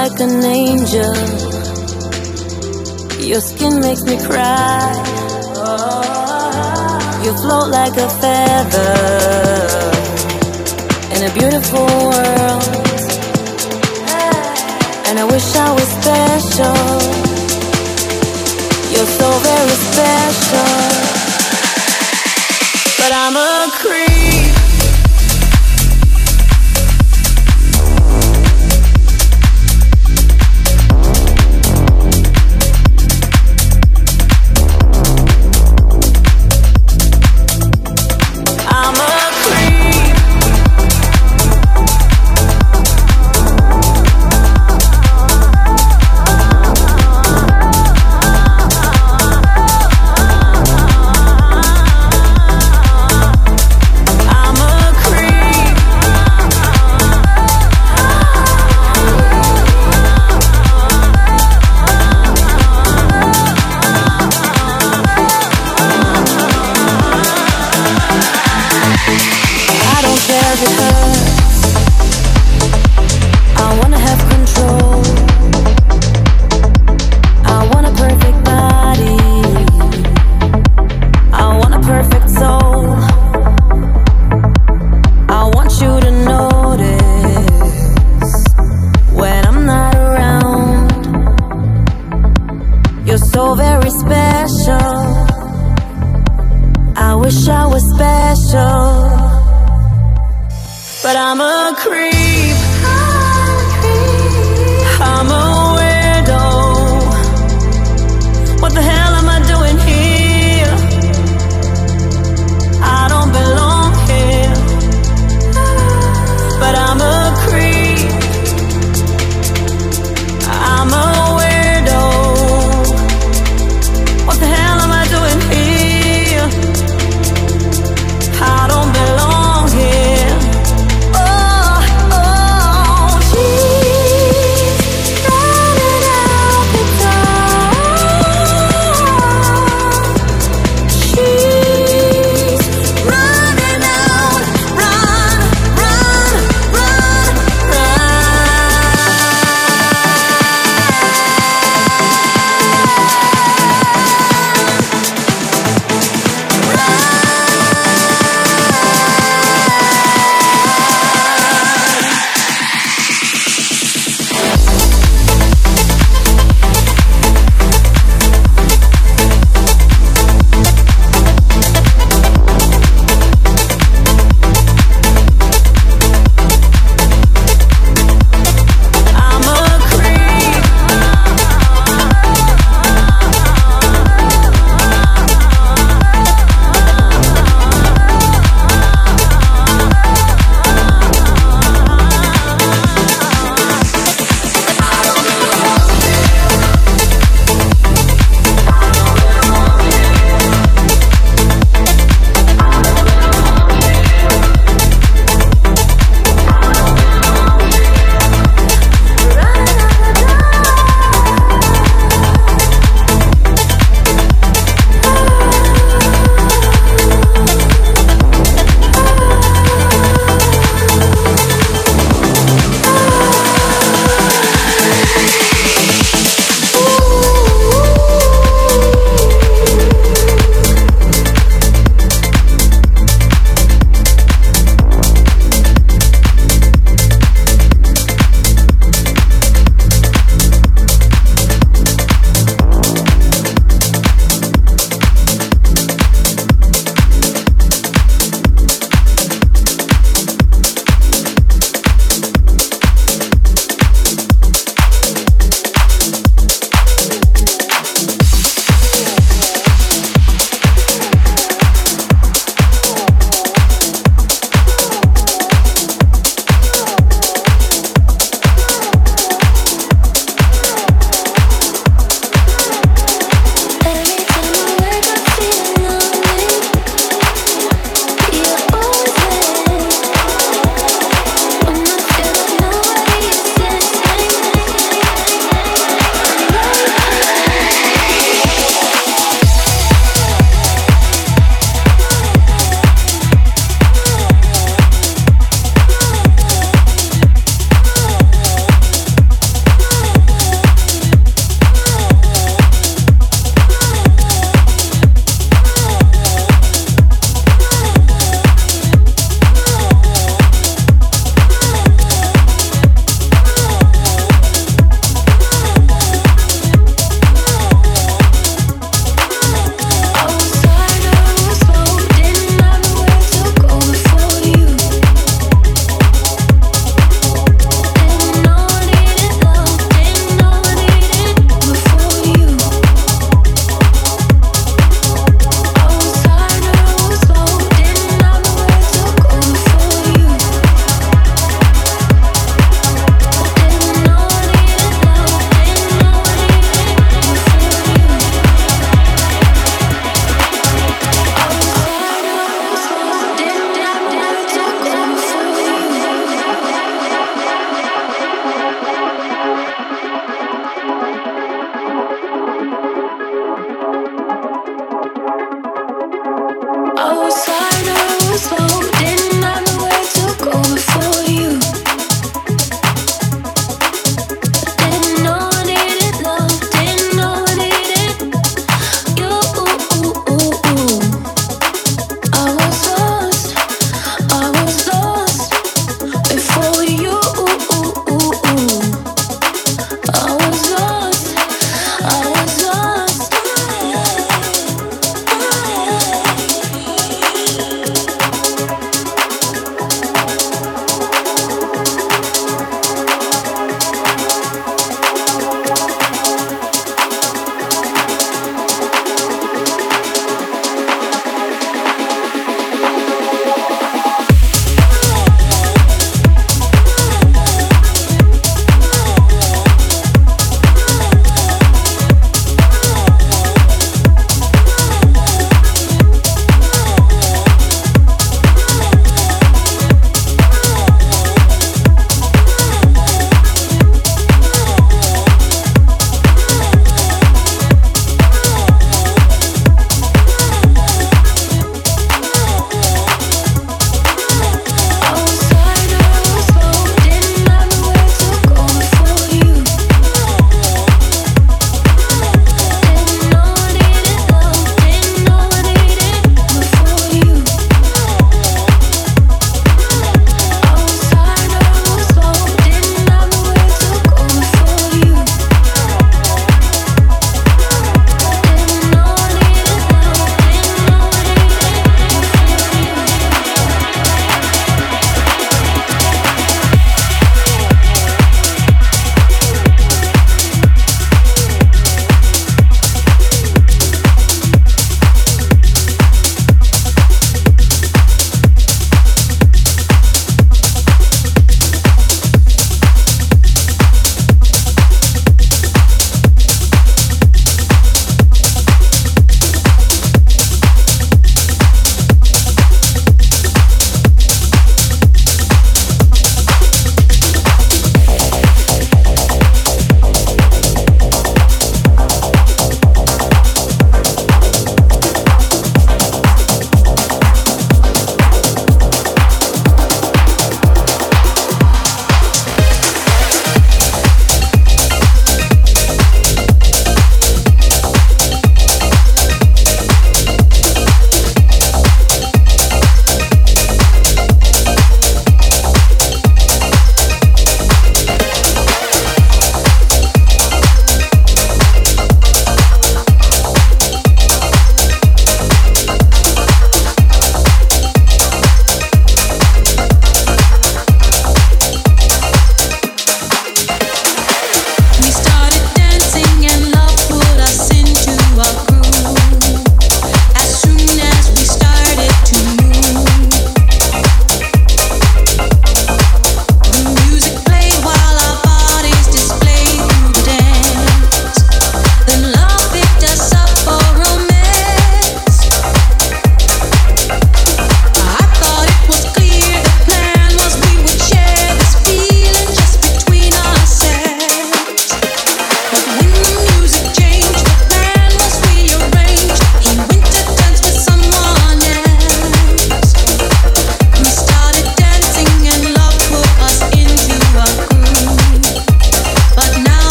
like an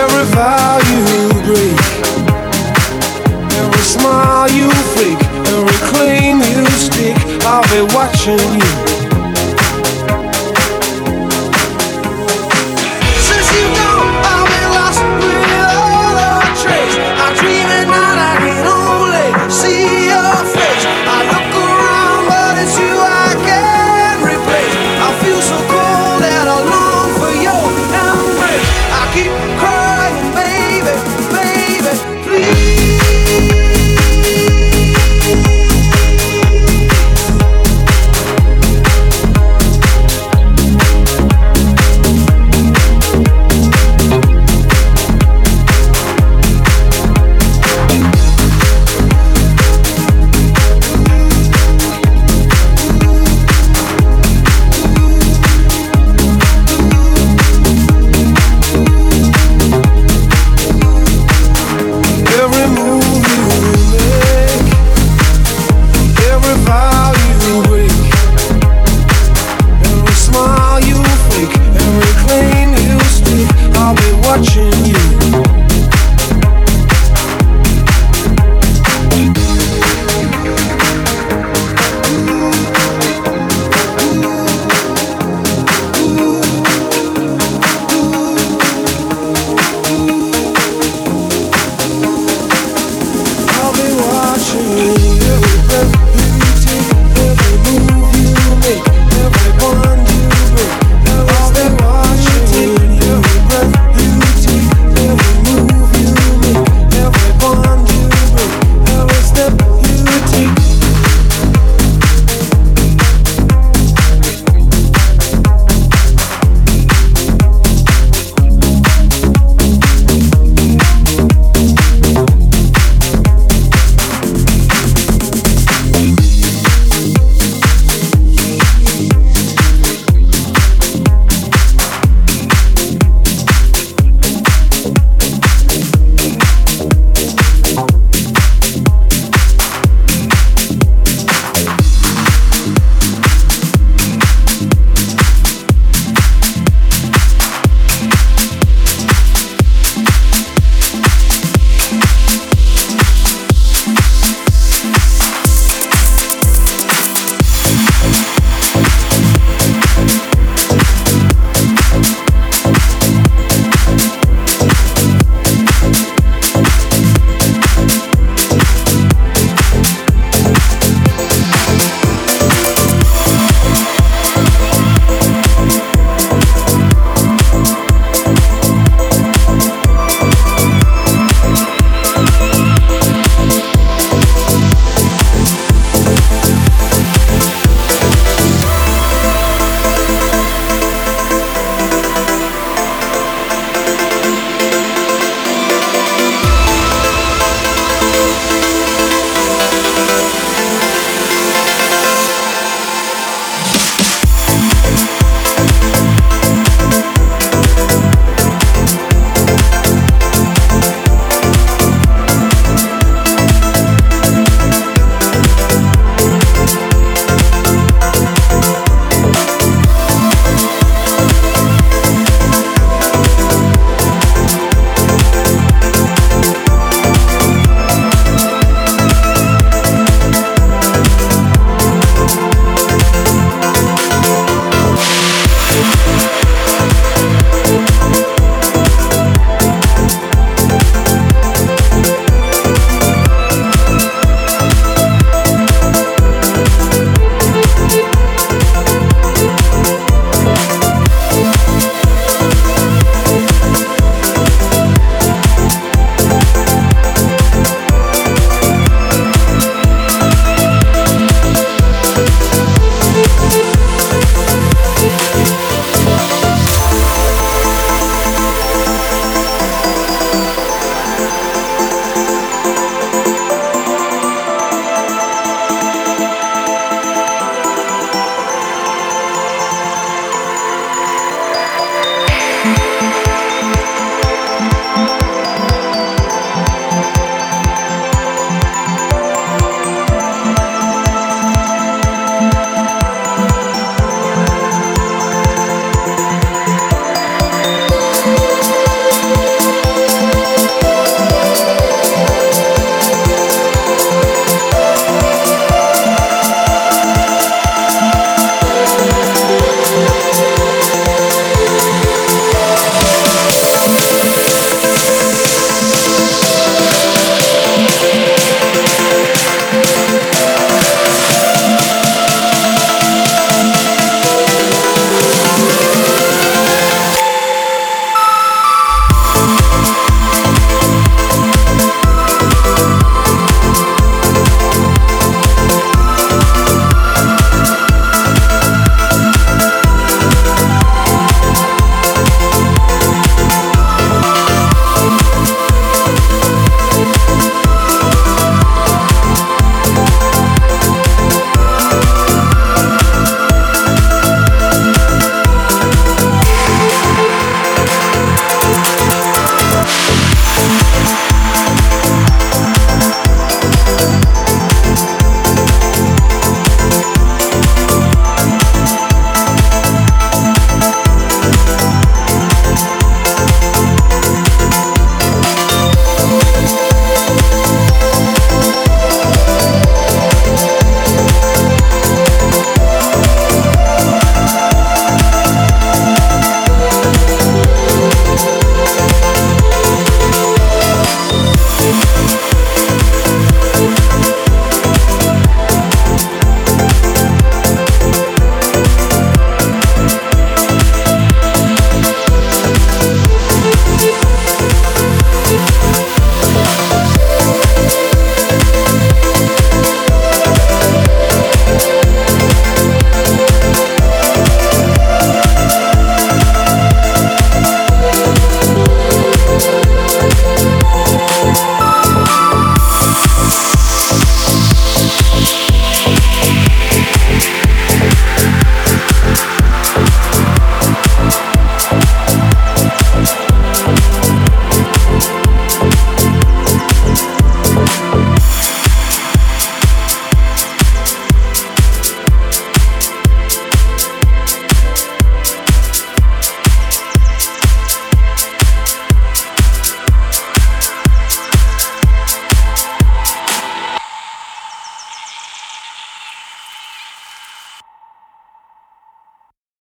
every vow you break, every smile you fake, every claim you stick, I'll be watching you.